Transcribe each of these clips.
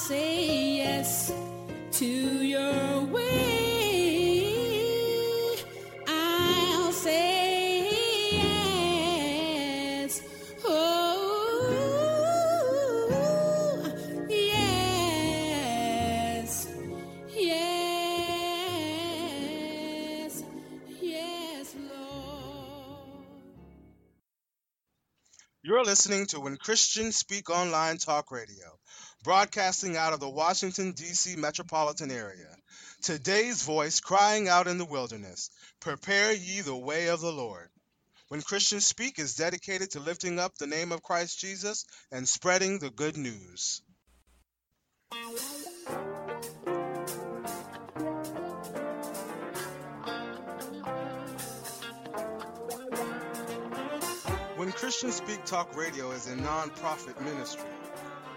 say yes to your way. I'll say yes. Oh, yes. Yes. Yes, Lord. You're listening to When Christians Speak Online Talk Radio, broadcasting out of the Washington, D.C. metropolitan area. Today's voice crying out in the wilderness Prepare ye the way of the Lord. When Christians Speak is dedicated to lifting up the name of Christ Jesus and spreading the good news. When Christians Speak Talk Radio is a non-profit ministry.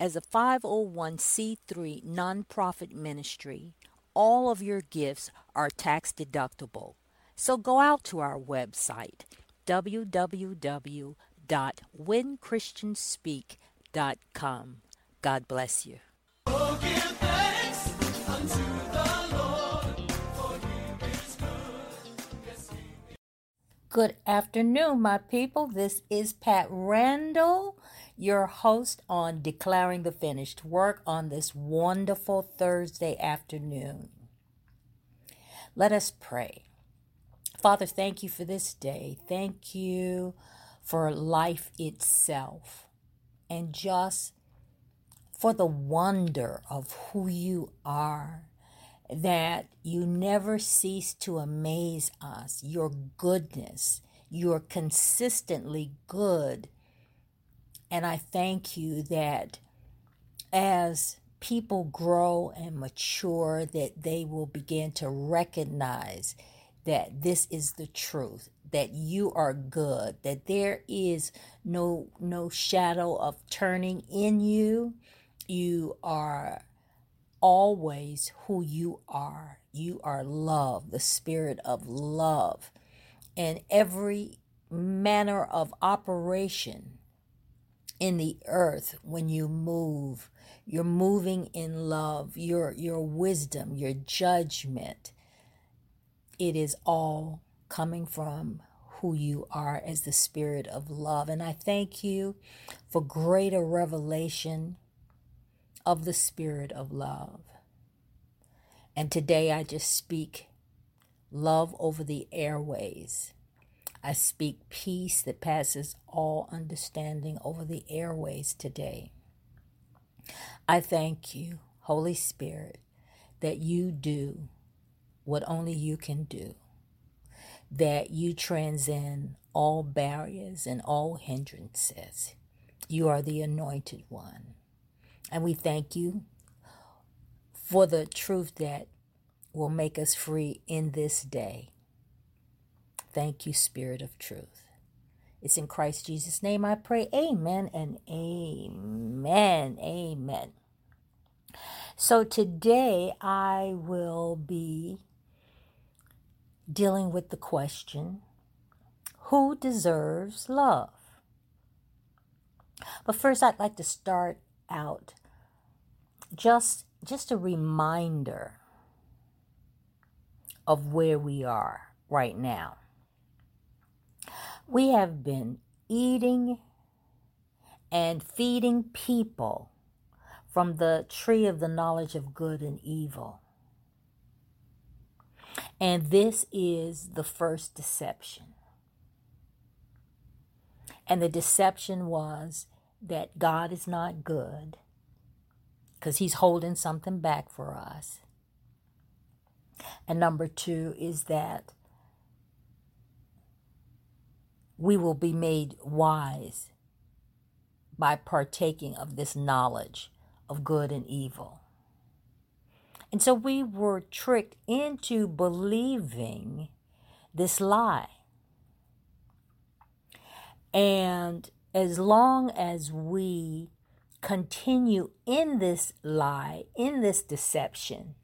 As a 501c3 nonprofit ministry, all of your gifts are tax deductible. So go out to our website, www.whenchristianspeak.com. God bless you. Good afternoon, my people. This is Pat Randall, your host on Declaring the Finished Work on this wonderful Thursday afternoon. Let us pray. Father, thank you for this day. Thank you for life itself and just for the wonder of who you are that you never cease to amaze us, your goodness. You're consistently good. And I thank you that as people grow and mature, that they will begin to recognize that this is the truth, that you are good, that there is no no shadow of turning in you. You are always who you are. You are love, the spirit of love. And every manner of operation in the earth when you move, you're moving in love, your your wisdom, your judgment. It is all coming from who you are as the spirit of love. And I thank you for greater revelation of the spirit of love. And today I just speak love over the airways. I speak peace that passes all understanding over the airways today. I thank you, Holy Spirit, that you do what only you can do, that you transcend all barriers and all hindrances. You are the anointed one. And we thank you for the truth that will make us free in this day. Thank you, Spirit of Truth. It's in Christ Jesus' name I pray. Amen and amen. Amen. So today I will be dealing with the question who deserves love? But first, I'd like to start out just just a reminder of where we are right now. We have been eating and feeding people from the tree of the knowledge of good and evil. And this is the first deception. And the deception was that God is not good because he's holding something back for us. And number two is that we will be made wise by partaking of this knowledge of good and evil. And so we were tricked into believing this lie. And as long as we continue in this lie, in this deception,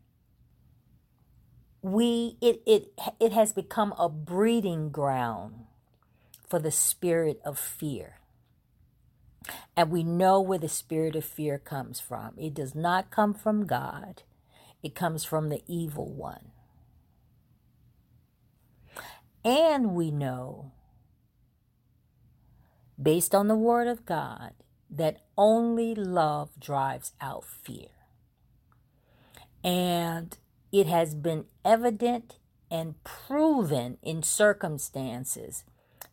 we it it it has become a breeding ground for the spirit of fear. And we know where the spirit of fear comes from. It does not come from God. It comes from the evil one. And we know, based on the Word of God, that only love drives out fear. And it has been evident and proven in circumstances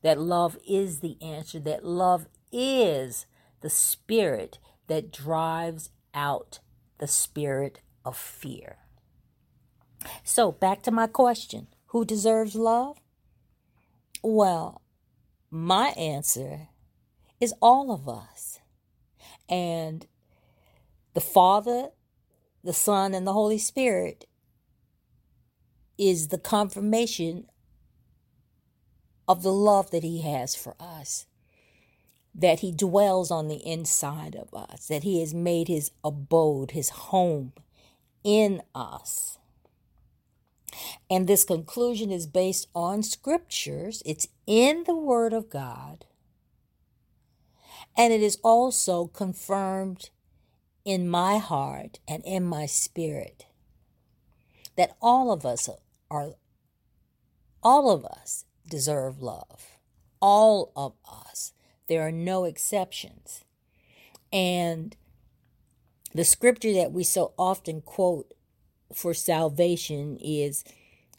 that love is the answer, that love is the spirit that drives out the spirit of fear. So, back to my question who deserves love? Well, my answer is all of us. And the Father, the Son, and the Holy Spirit is the confirmation of the love that He has for us. That He dwells on the inside of us, that He has made His abode, His home in us. And this conclusion is based on scriptures, it's in the Word of God, and it is also confirmed in my heart and in my spirit that all of us are, all of us deserve love. All of us. There are no exceptions. And the scripture that we so often quote for salvation is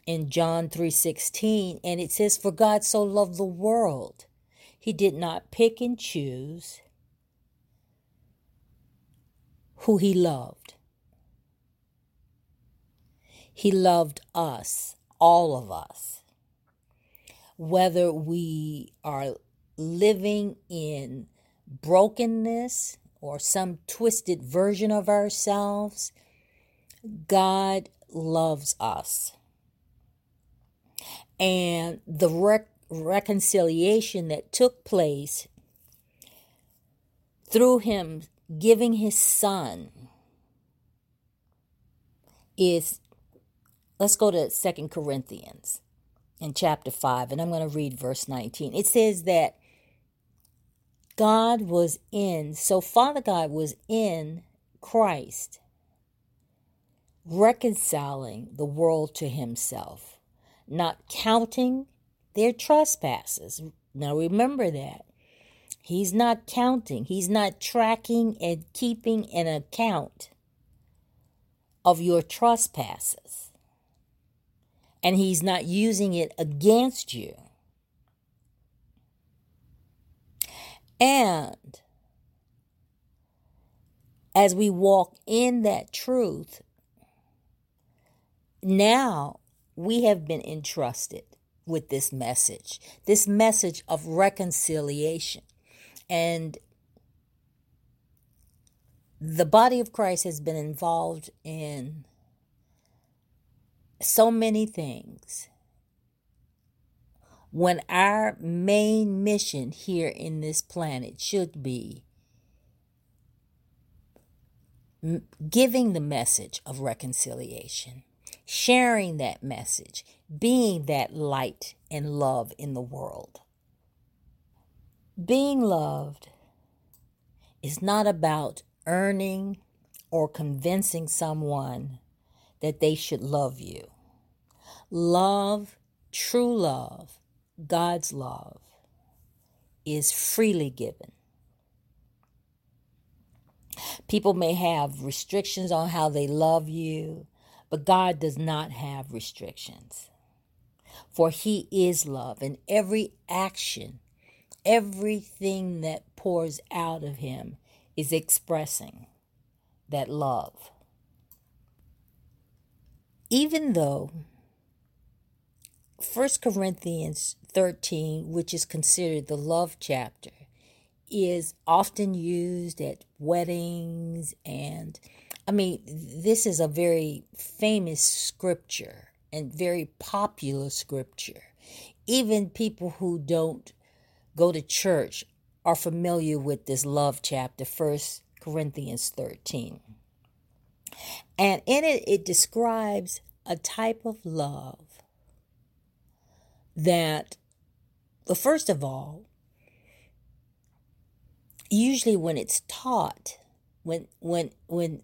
in John 3:16 and it says for God so loved the world he did not pick and choose who he loved he loved us all of us whether we are living in brokenness or some twisted version of ourselves, God loves us. And the rec- reconciliation that took place through Him giving His Son is, let's go to Second Corinthians in chapter 5, and I'm going to read verse 19. It says that God was in, so Father God was in Christ, reconciling the world to himself, not counting their trespasses. Now remember that. He's not counting, he's not tracking and keeping an account of your trespasses and he's not using it against you. And as we walk in that truth, now we have been entrusted with this message, this message of reconciliation. And the body of Christ has been involved in so many things when our main mission here in this planet should be giving the message of reconciliation, sharing that message, being that light and love in the world. Being loved is not about earning or convincing someone that they should love you. Love, true love, God's love, is freely given. People may have restrictions on how they love you, but God does not have restrictions. For He is love, and every action, everything that pours out of Him is expressing that love. Even though First Corinthians 13, which is considered the love chapter, is often used at weddings and I mean, this is a very famous scripture and very popular scripture. Even people who don't go to church are familiar with this love chapter, First Corinthians 13. And in it, it describes a type of love that, well, first of all, usually when it's taught, when when when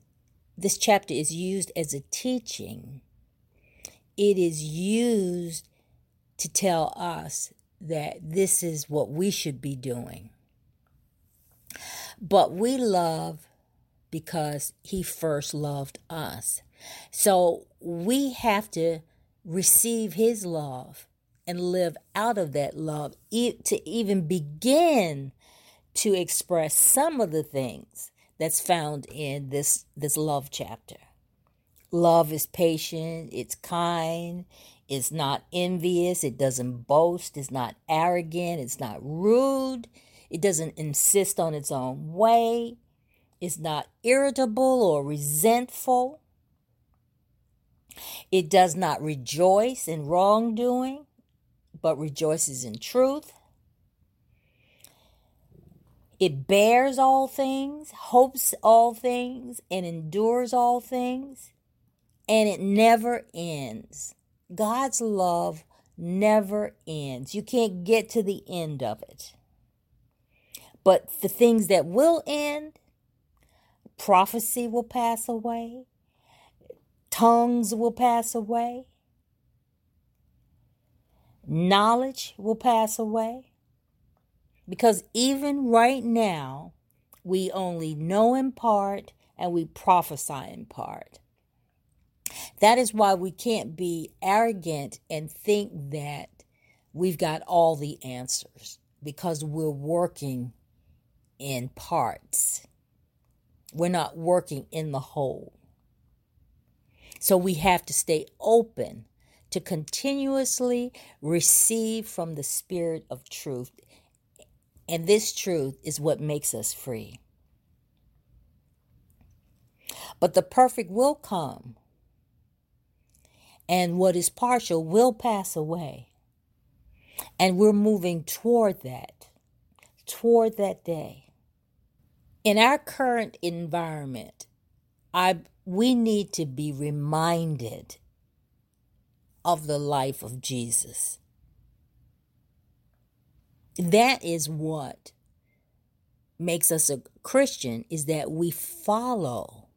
this chapter is used as a teaching, it is used to tell us that this is what we should be doing. But we love because he first loved us. So we have to receive his love and live out of that love to even begin to express some of the things that's found in this this love chapter. Love is patient, it's kind, it's not envious, it doesn't boast, it's not arrogant, it's not rude, it doesn't insist on its own way, it's not irritable or resentful. It does not rejoice in wrongdoing, but rejoices in truth. It bears all things, hopes all things, and endures all things, and it never ends. God's love never ends. You can't get to the end of it. But the things that will end, prophecy will pass away, tongues will pass away, knowledge will pass away. Because even right now, we only know in part and we prophesy in part. That is why we can't be arrogant and think that we've got all the answers because we're working in parts. We're not working in the whole. So we have to stay open to continuously receive from the Spirit of truth and this truth is what makes us free. But the perfect will come, and what is partial will pass away. And we're moving toward that, toward that day. In our current environment, I, we need to be reminded of the life of Jesus. That is what makes us a Christian is that we follow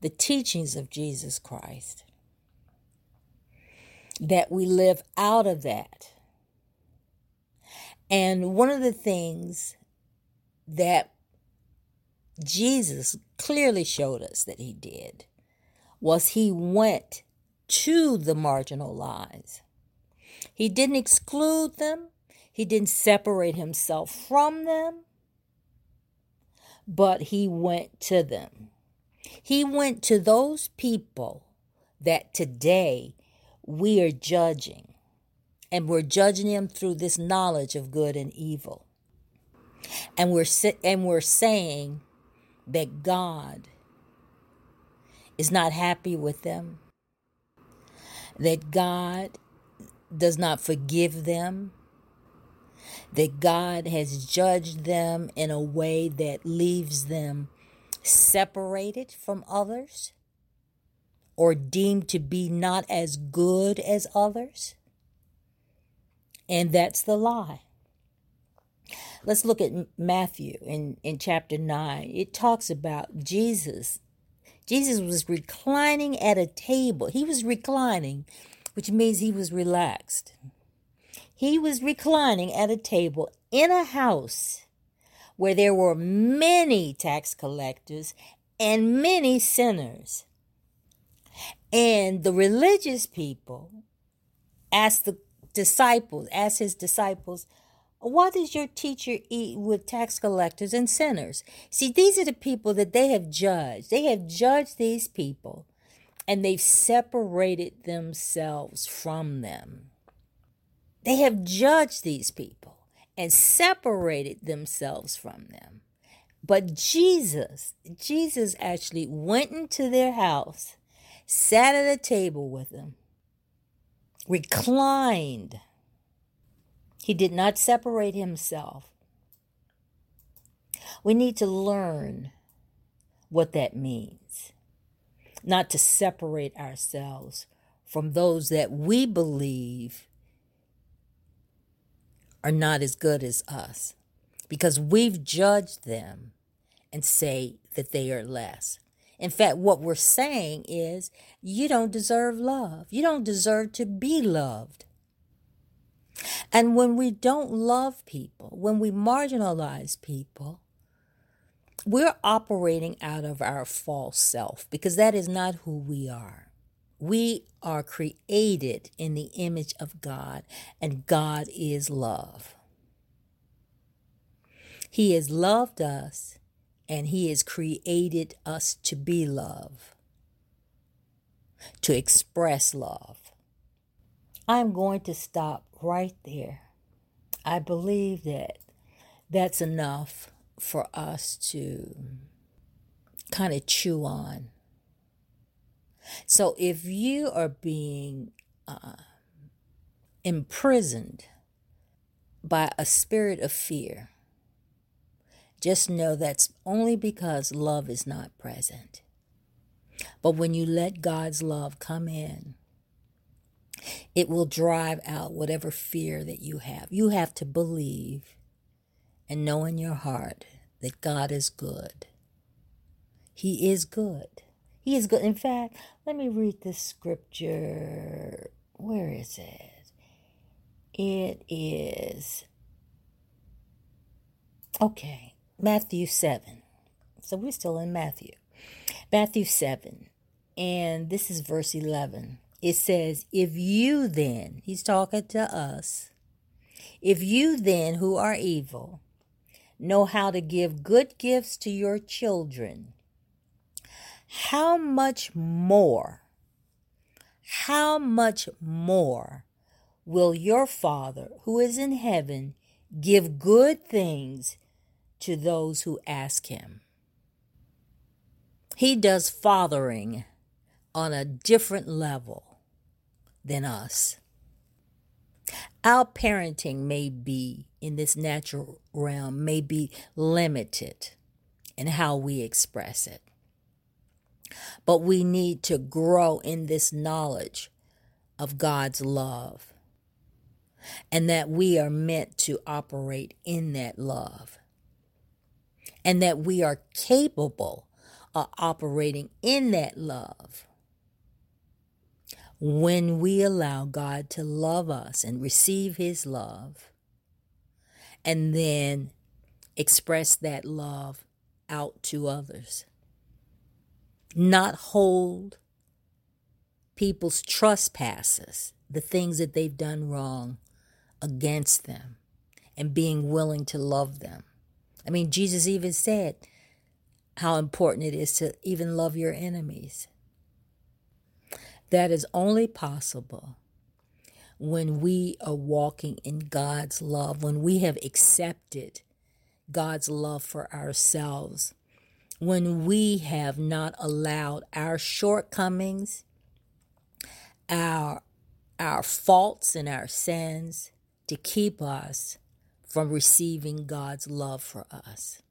the teachings of Jesus Christ. That we live out of that. And one of the things that Jesus clearly showed us that he did was he went to the marginalized. He didn't exclude them, he didn't separate himself from them, but he went to them. He went to those people that today we are judging, and we're judging them through this knowledge of good and evil. And we're and we're saying that God is not happy with them. That God does not forgive them that God has judged them in a way that leaves them separated from others or deemed to be not as good as others. And that's the lie. Let's look at Matthew in, in chapter 9. It talks about Jesus. Jesus was reclining at a table. He was reclining, which means he was relaxed. He was reclining at a table in a house where there were many tax collectors and many sinners. And the religious people asked the disciples, asked his disciples, why does your teacher eat with tax collectors and sinners? See, these are the people that they have judged. They have judged these people and they've separated themselves from them. They have judged these people and separated themselves from them. But Jesus, Jesus actually went into their house, sat at a table with them, reclined. He did not separate himself. We need to learn what that means, not to separate ourselves from those that we believe are not as good as us because we've judged them and say that they are less. In fact, what we're saying is you don't deserve love. You don't deserve to be loved. And when we don't love people, when we marginalize people, we're operating out of our false self because that is not who we are. We are created in the image of God, and God is love. He has loved us, and He has created us to be love, to express love. I'm going to stop right there. I believe that that's enough for us to kind of chew on. So if you are being uh, imprisoned by a spirit of fear, just know that's only because love is not present. But when you let God's love come in, it will drive out whatever fear that you have. You have to believe and know in your heart that God is good. He is good. He is good. In fact, let me read this scripture. Where is it? It is, okay, Matthew 7. So we're still in Matthew. Matthew 7. And this is verse 11. It says, If you then, he's talking to us, if you then who are evil know how to give good gifts to your children, how much more, how much more will your Father who is in heaven give good things to those who ask him? He does fathering on a different level than us. Our parenting may be in this natural realm, may be limited in how we express it. But we need to grow in this knowledge of God's love and that we are meant to operate in that love and that we are capable of operating in that love when we allow God to love us and receive His love, and then express that love out to others. Not hold people's trespasses, the things that they've done wrong, against them, and being willing to love them. I mean, Jesus even said how important it is to even love your enemies. That is only possible when we are walking in God's love, when we have accepted God's love for ourselves, when we have not allowed our shortcomings, our our faults and our sins to keep us from receiving God's love for us.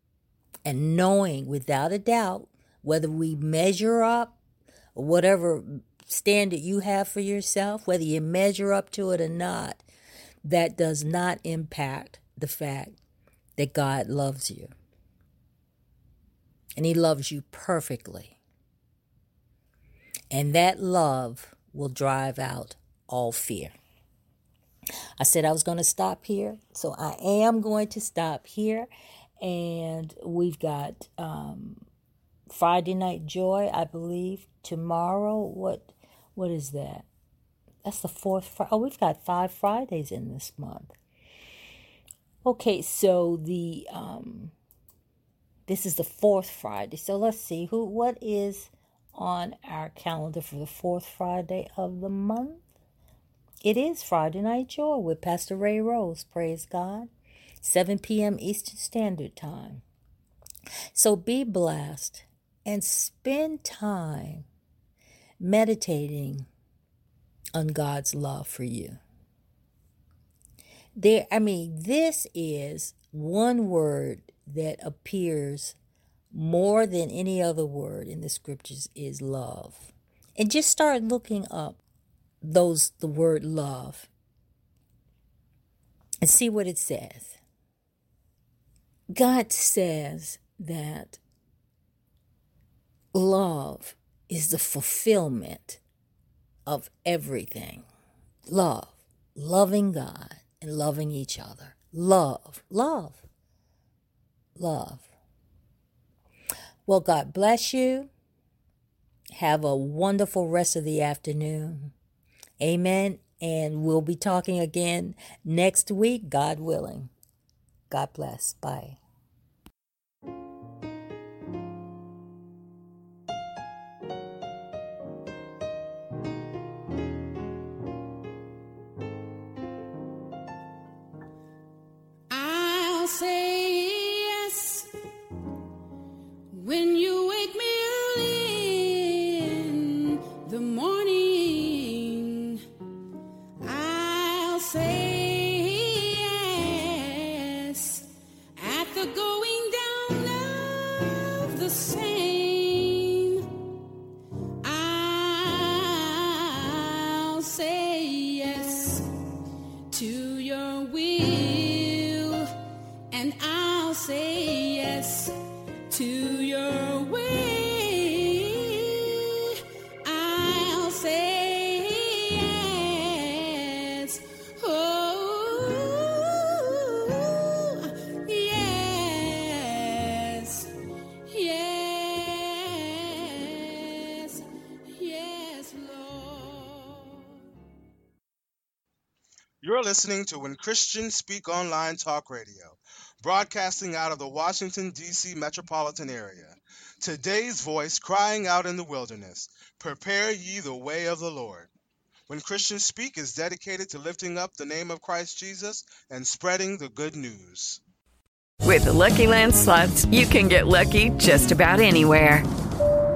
And knowing without a doubt whether we measure up whatever standard you have for yourself, whether you measure up to it or not, that does not impact the fact that God loves you. And He loves you perfectly. And that love will drive out all fear. I said I was going to stop here, so I am going to stop here. And we've got um, Friday Night Joy, I believe, tomorrow. What what is that? That's the fourth Friday. Oh, we've got five Fridays in this month. Okay, so the um this is the fourth Friday. So let's see who what is on our calendar for the fourth Friday of the month. It is Friday Night Joy with Pastor Ray Rose. Praise God. 7 p.m. Eastern Standard Time. So be blessed and spend time meditating on God's love for you. There, I mean, this is one word that appears more than any other word in the scriptures is love. And just start looking up those the word love and see what it says. God says that love is the fulfillment of everything. Love, loving God and loving each other. Love, love, love. Well, God bless you. Have a wonderful rest of the afternoon. Amen. And we'll be talking again next week, God willing. God bless. Bye. The same. You're listening to When Christians Speak Online Talk Radio, broadcasting out of the Washington, D.C. metropolitan area. Today's voice crying out in the wilderness Prepare ye the way of the Lord. When Christians Speak is dedicated to lifting up the name of Christ Jesus and spreading the good news. With the Lucky Land slots, you can get lucky just about anywhere.